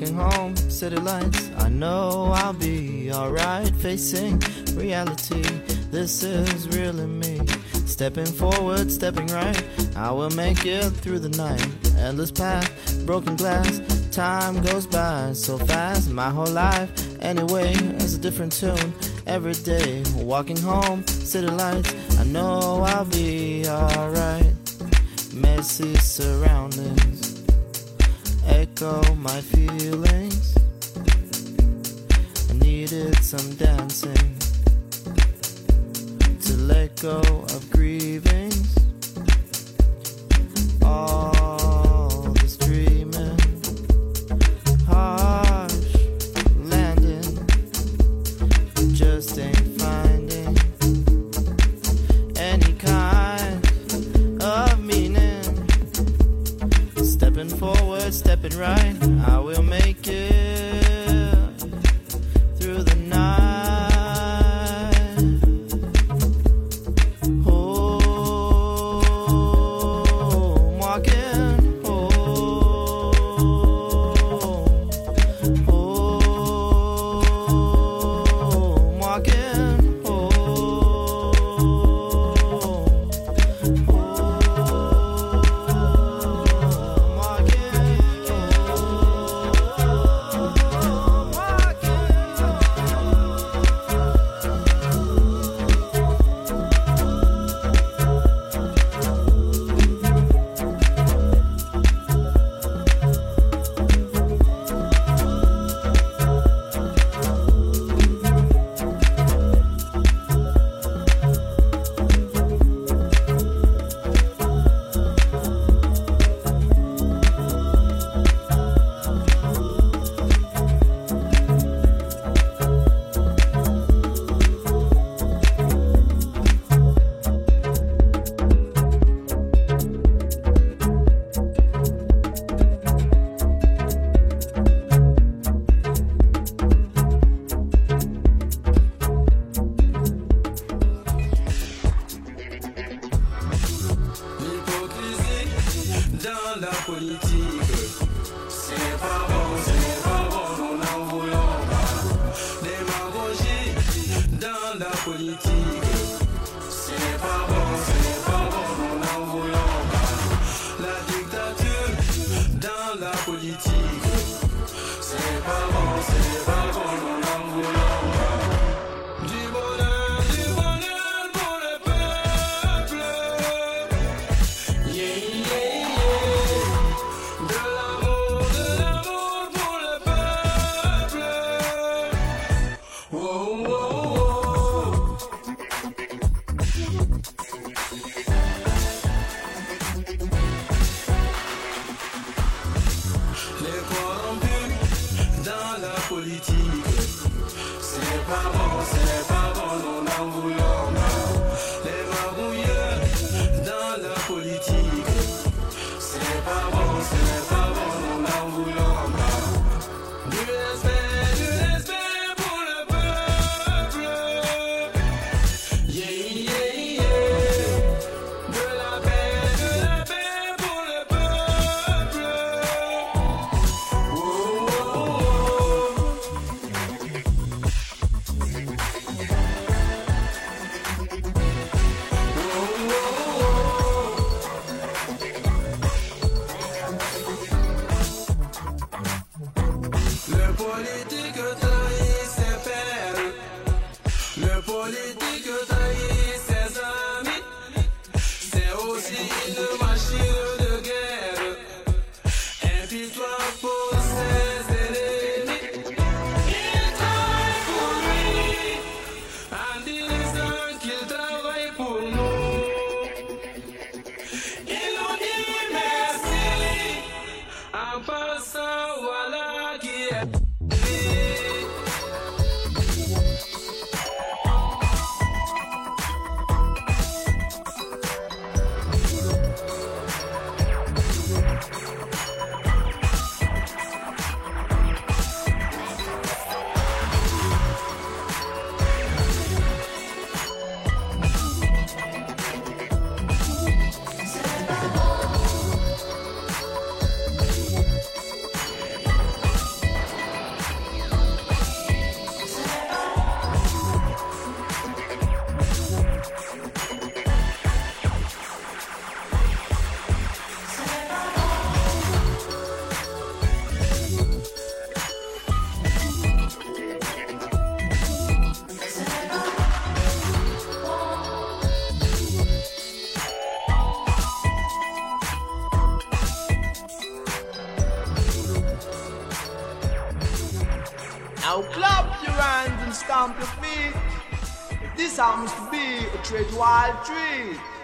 walking home, city lights. I know I'll be alright facing reality. This is really me. Stepping forward, stepping right. I will make it through the night. Endless path, broken glass. Time goes by so fast. My whole life, anyway, is a different tune. Every day, walking home, city lights. I know I'll be alright. Messy surroundings go my feelings. I needed some dancing to let go of grieving. la politique. C'est pas be a trade wild tree.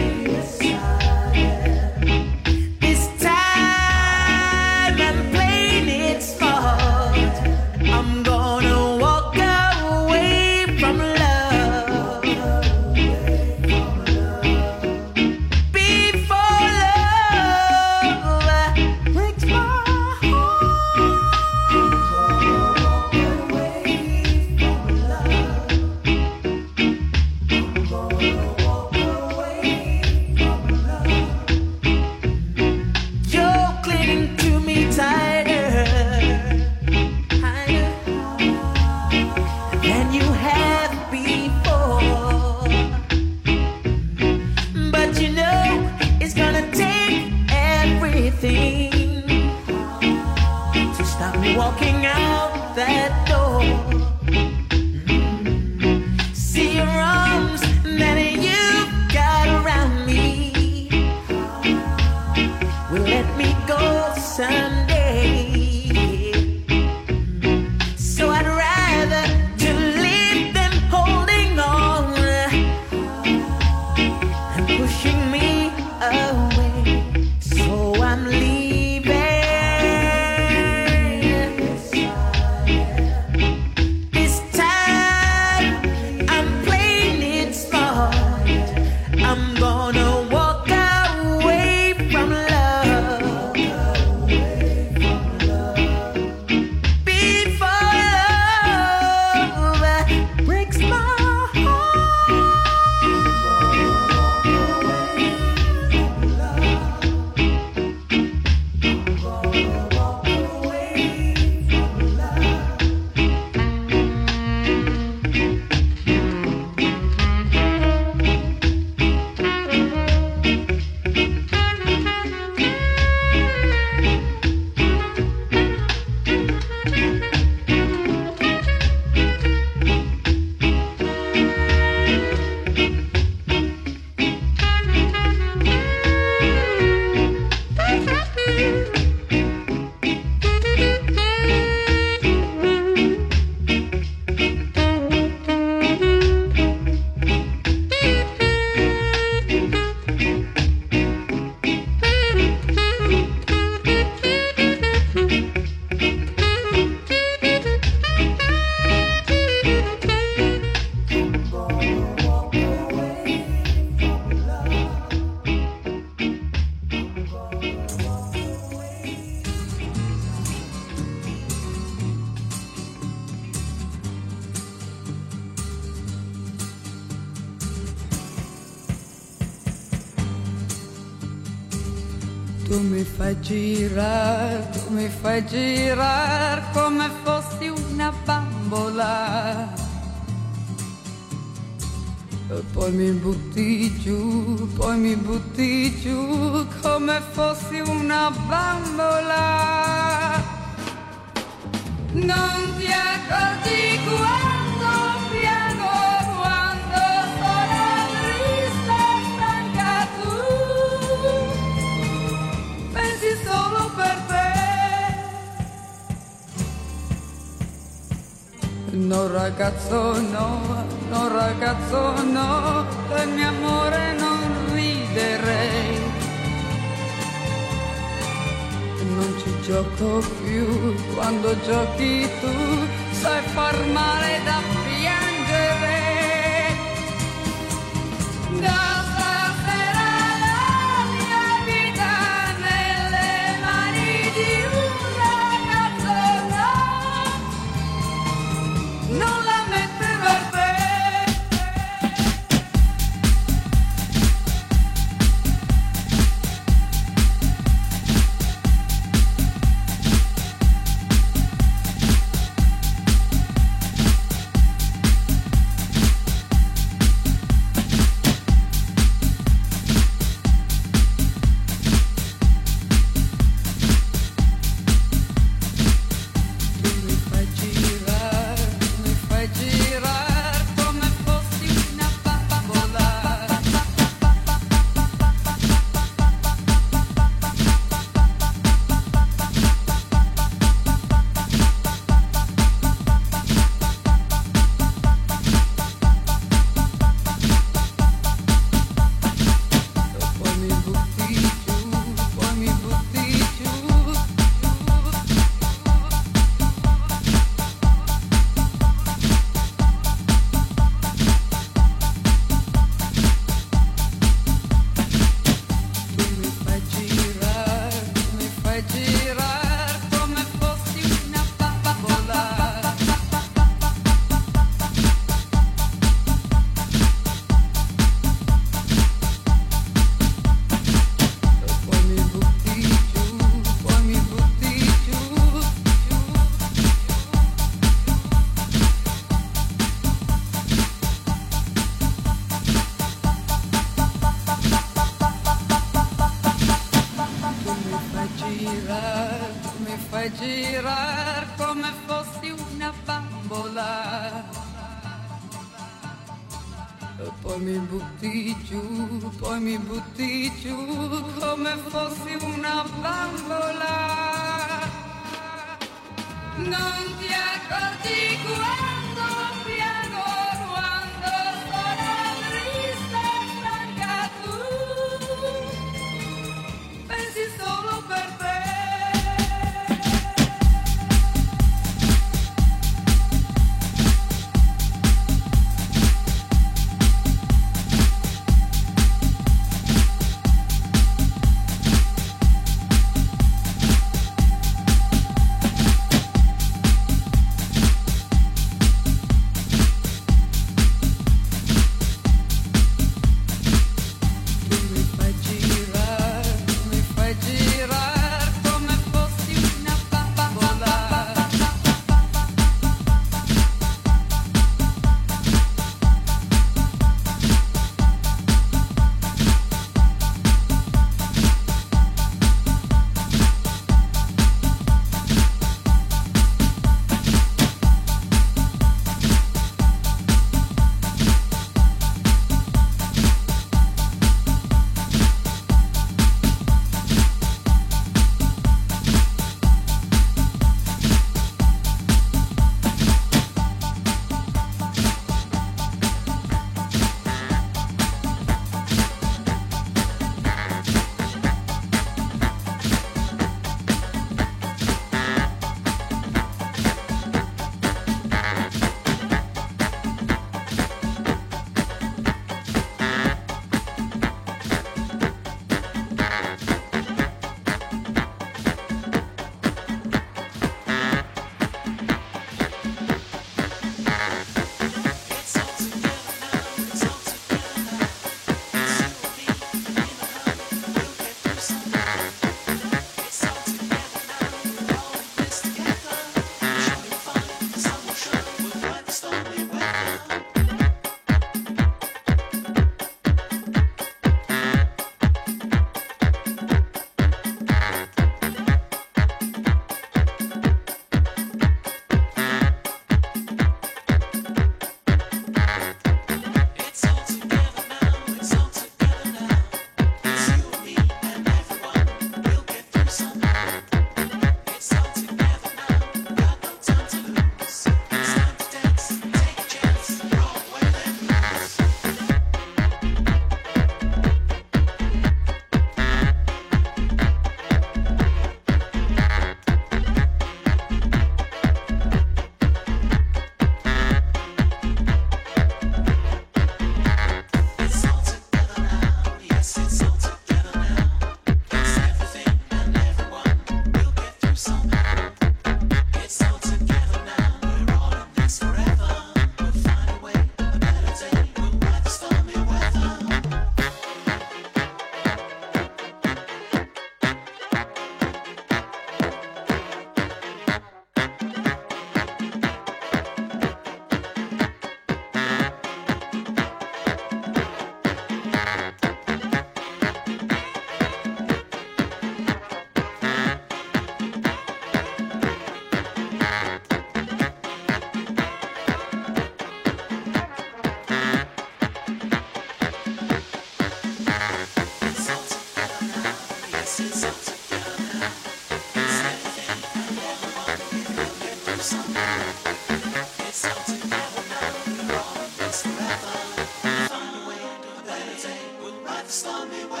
Thinking I'm thinking I must be lost, and he keeps on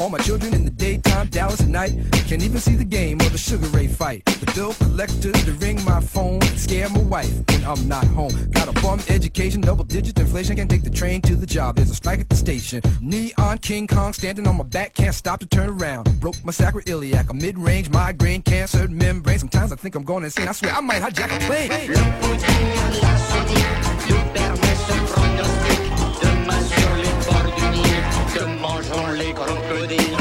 All my children in the daytime, Dallas at night. Can't even see the game or the Sugar Ray fight. The bill collector to ring my phone, scare my wife when I'm not home. Got a bum education, double digit inflation. Can't take the train to the job. There's a strike at the station. Neon King Kong standing on my back, can't stop to turn around. Broke my sacroiliac, a mid range migraine, cancered membrane. Sometimes I think I'm going insane. I swear I might hijack a plane que mangeront les crocodiles.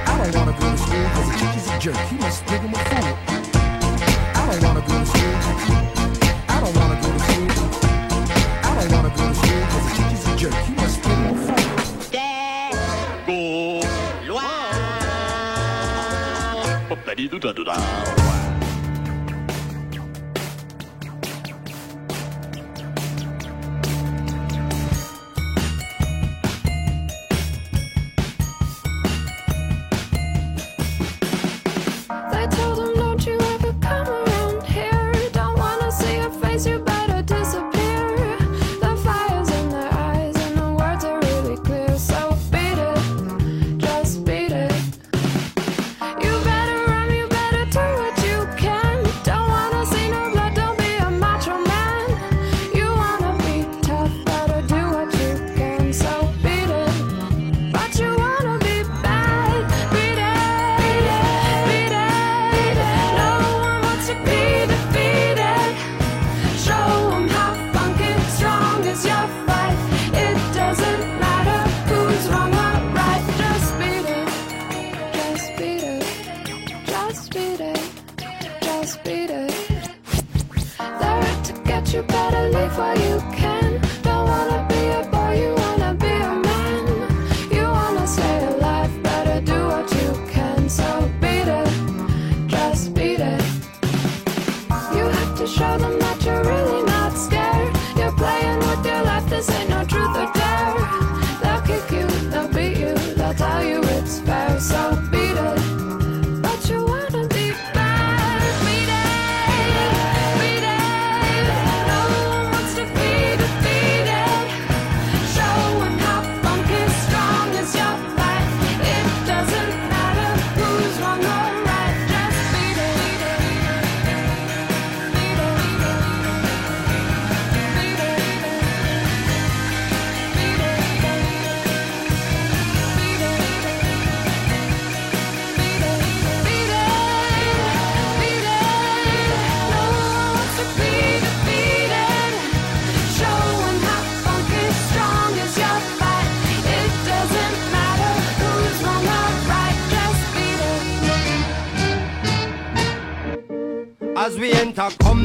I don't wanna go to school cause the teacher's a jerk. He must think a fool. da di da. -da, -da. show them that you're real.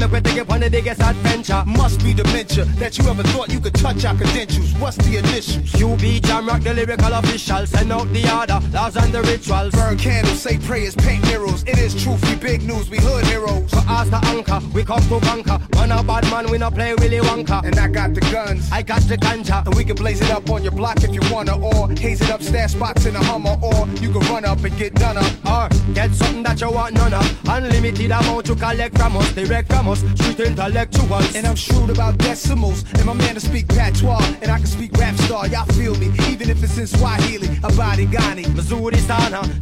The biggest adventure. Must be dementia that you ever thought you could touch our credentials. What's the initials? You be Jam Rock, the lyrical official. Send out the order, laws and the rituals. Burn candles, say prayers, paint murals. It is truth, we big news, we hood heroes. For us the anchor, we come to conquer. Man a bad man, we not play Willy Wonka. And I got the guns, I got the ganja. And we can blaze it up on your block if you wanna, or haze it up, stash spots in a Hummer, or you can run up and get done up. Or get something that you want none of. Unlimited amount to collect from us, direct from us, street intellectuals. And I'm shrewd about decimals. And my man to speak patois. And I can speak rap star, y'all feel me. Even if it's in Swahili, Abadi Ghani. Missouri.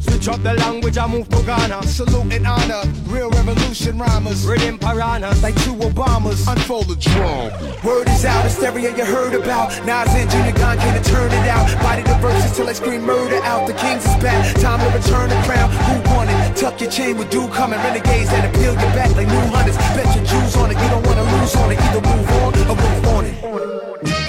Switch up the language, I move to Ghana. Salute and honor. Real revolution rhymers. Rhythm piranhas. Like two Obamas. Unfold the drum. Word is out, hysteria you heard about. Nas and Junior Gong can't turn it out. Body the verses till I scream murder out. The kings is back. Time to return the crown. Who won it? Tuck your chain with do coming. Renegades that appeal your back like new hunters. Bet your Jews on it. You don't wanna lose on it. Either move on or move on it.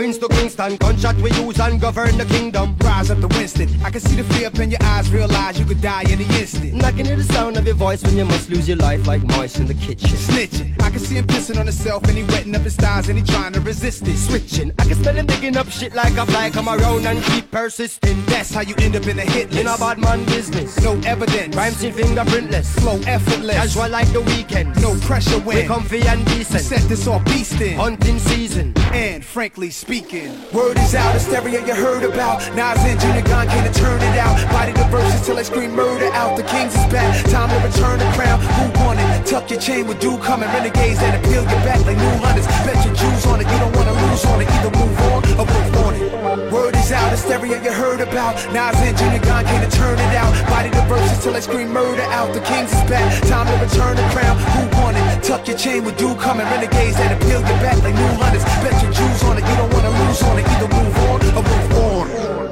Queens to Kingston, gunshot we use and govern the kingdom. Rise up to Winston. I can see the fear up in your eyes, realize you could die in the instant. I can hear the sound of your voice when you must lose your life like mice in the kitchen. Snitching. I can see him pissing on himself and he wetting up his thighs and he trying to resist it. Switching. I can smell him digging up shit like a fly. Come around and keep persisting. That's how you end up in a hit list. In a bad man business. No evidence. Rhymes in fingerprintless. Flow effortless. Casual like the weekend. No pressure when. We comfy and decent. Set this off beastin'. Hunting season. And frankly speaking speaking. Word is out, hysteria you heard about. Nas and Junior Gong can't turn it out. Body the verses till I scream murder out. The kings is back, time to return the crown. Who won it? Tuck your chain with do coming. Renegades that appeal your back like new hunters. Bet your Jews on it, you don't wanna lose on it. Either move on or move on it. Word is out, hysteria you heard about. Nas and Junior Gong can't turn it out. Body the verses till I scream murder out. The kings is back, time to return the crown. Who? Tuck your chain with do coming. Renegades that appeal your back like new hunters. Bet your Jews on it, you don't wanna lose on it, either move on or move on.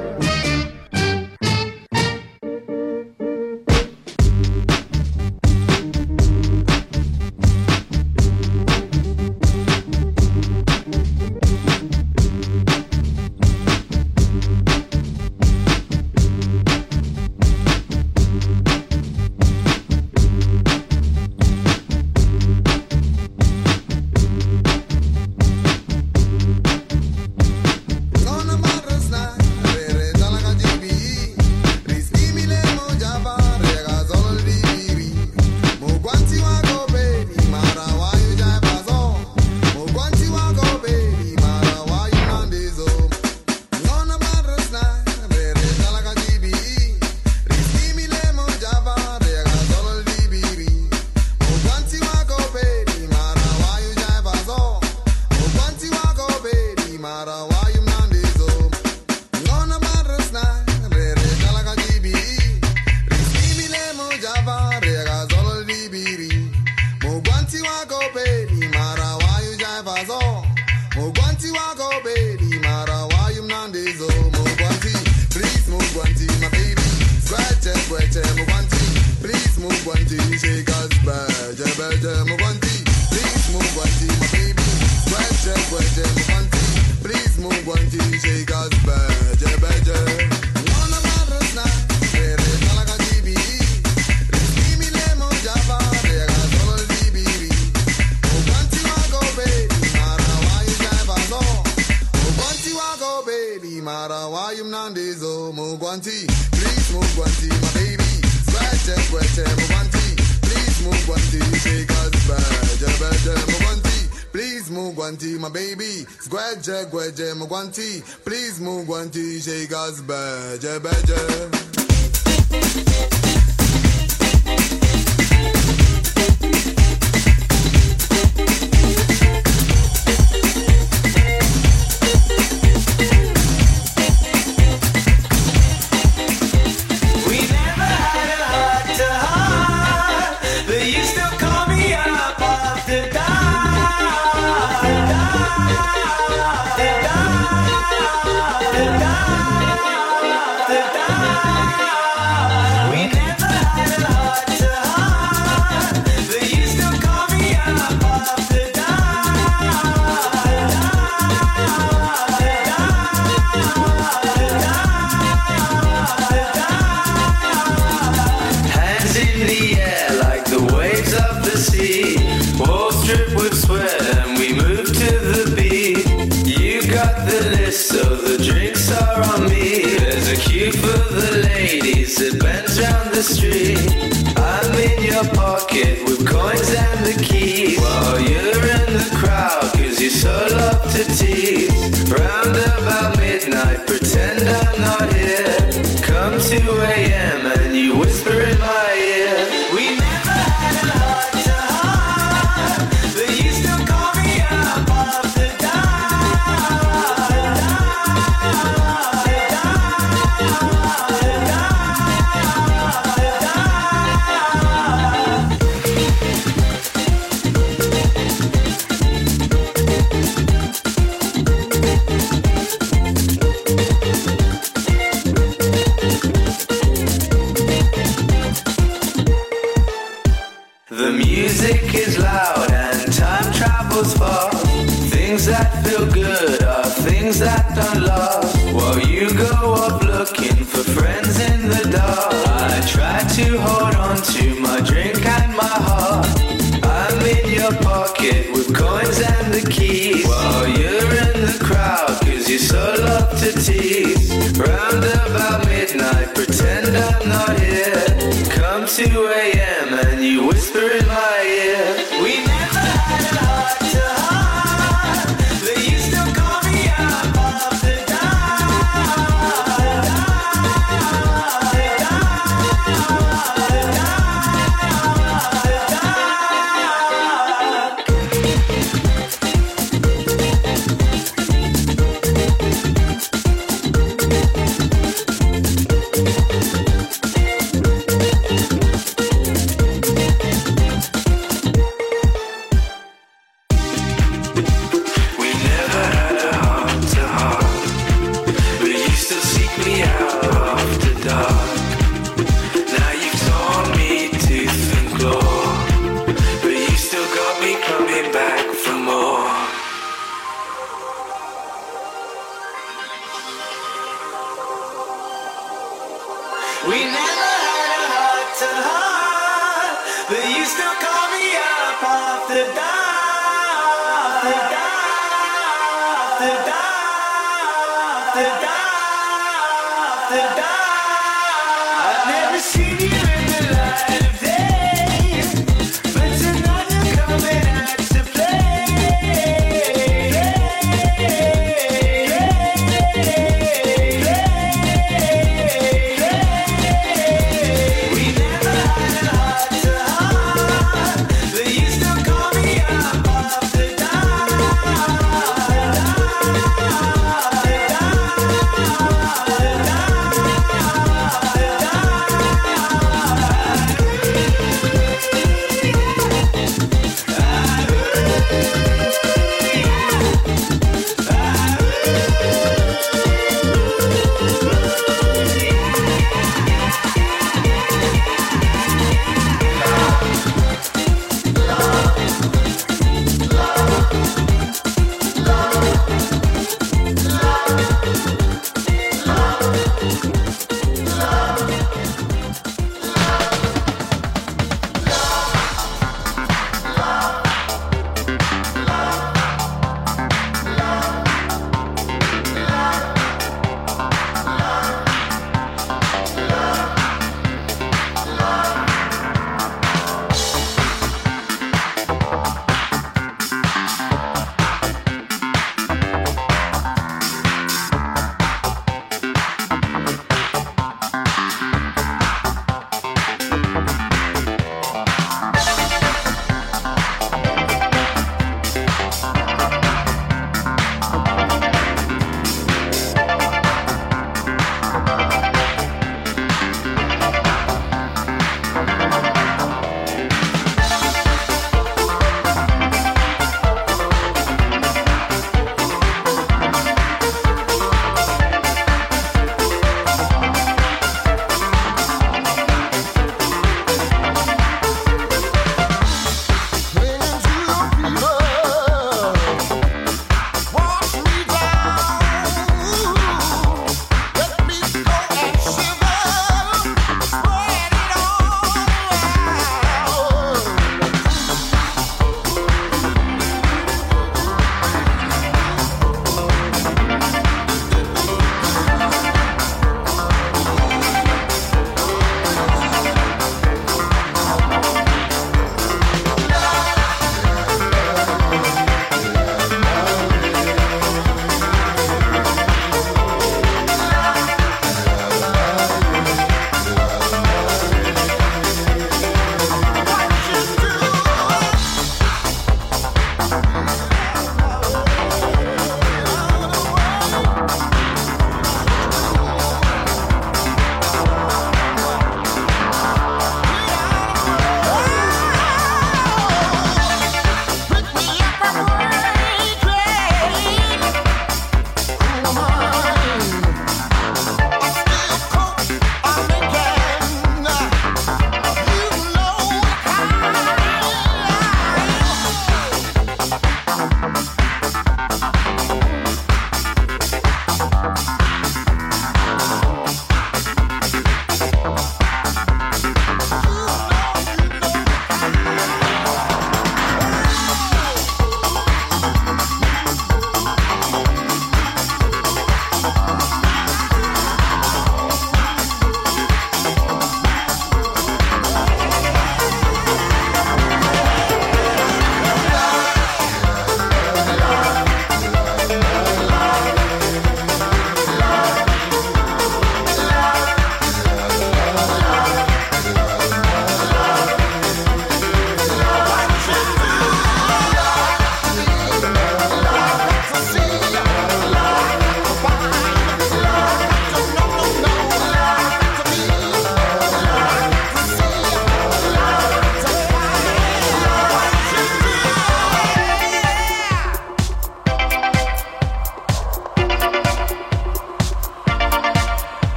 You still call me up off the.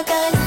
Cœur ne